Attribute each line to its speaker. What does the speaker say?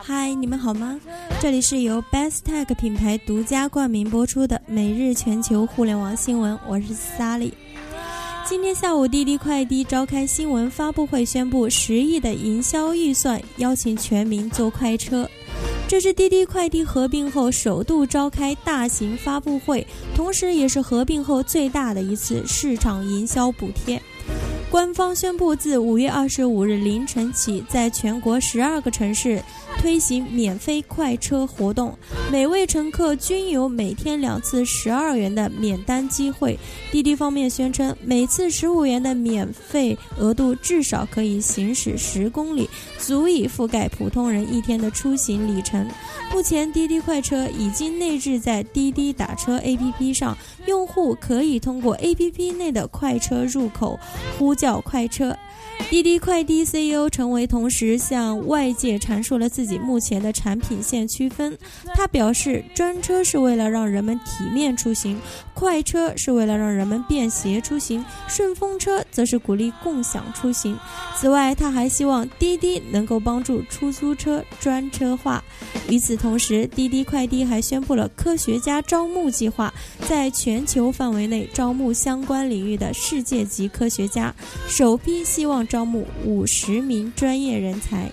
Speaker 1: hi 你们好吗？这里是由 best tag 品牌独家冠名播出的每日全球互联网新闻我是 sally 今天下午滴滴快滴召开新闻发布会宣布十亿的营销预算邀请全民坐快车。这是滴滴快滴合并后首度召开大型发布会，同时也是合并后最大的一次市场营销补贴。官方宣布，自五月二十五日凌晨起，在全国十二个城市推行免费快车活动，每位乘客均有每天两次十二元的免单机会。滴滴方面宣称，每次十五元的免费额度至少可以行驶十公里，足以覆盖普通人一天的出行里程。目前，滴滴快车已经内置在滴滴打车 APP 上，用户可以通过 APP 内的快车入口呼。叫快车，滴滴快滴 CEO 陈维同时向外界阐述了自己目前的产品线区分。他表示，专车是为了让人们体面出行，快车是为了让人们便携出行，顺风车则是鼓励共享出行。此外，他还希望滴滴能够帮助出租车专车化。与此同时，滴滴快滴还宣布了科学家招募计划，在全球范围内招募相关领域的世界级科学家。首批希望招招募五十名专业人才。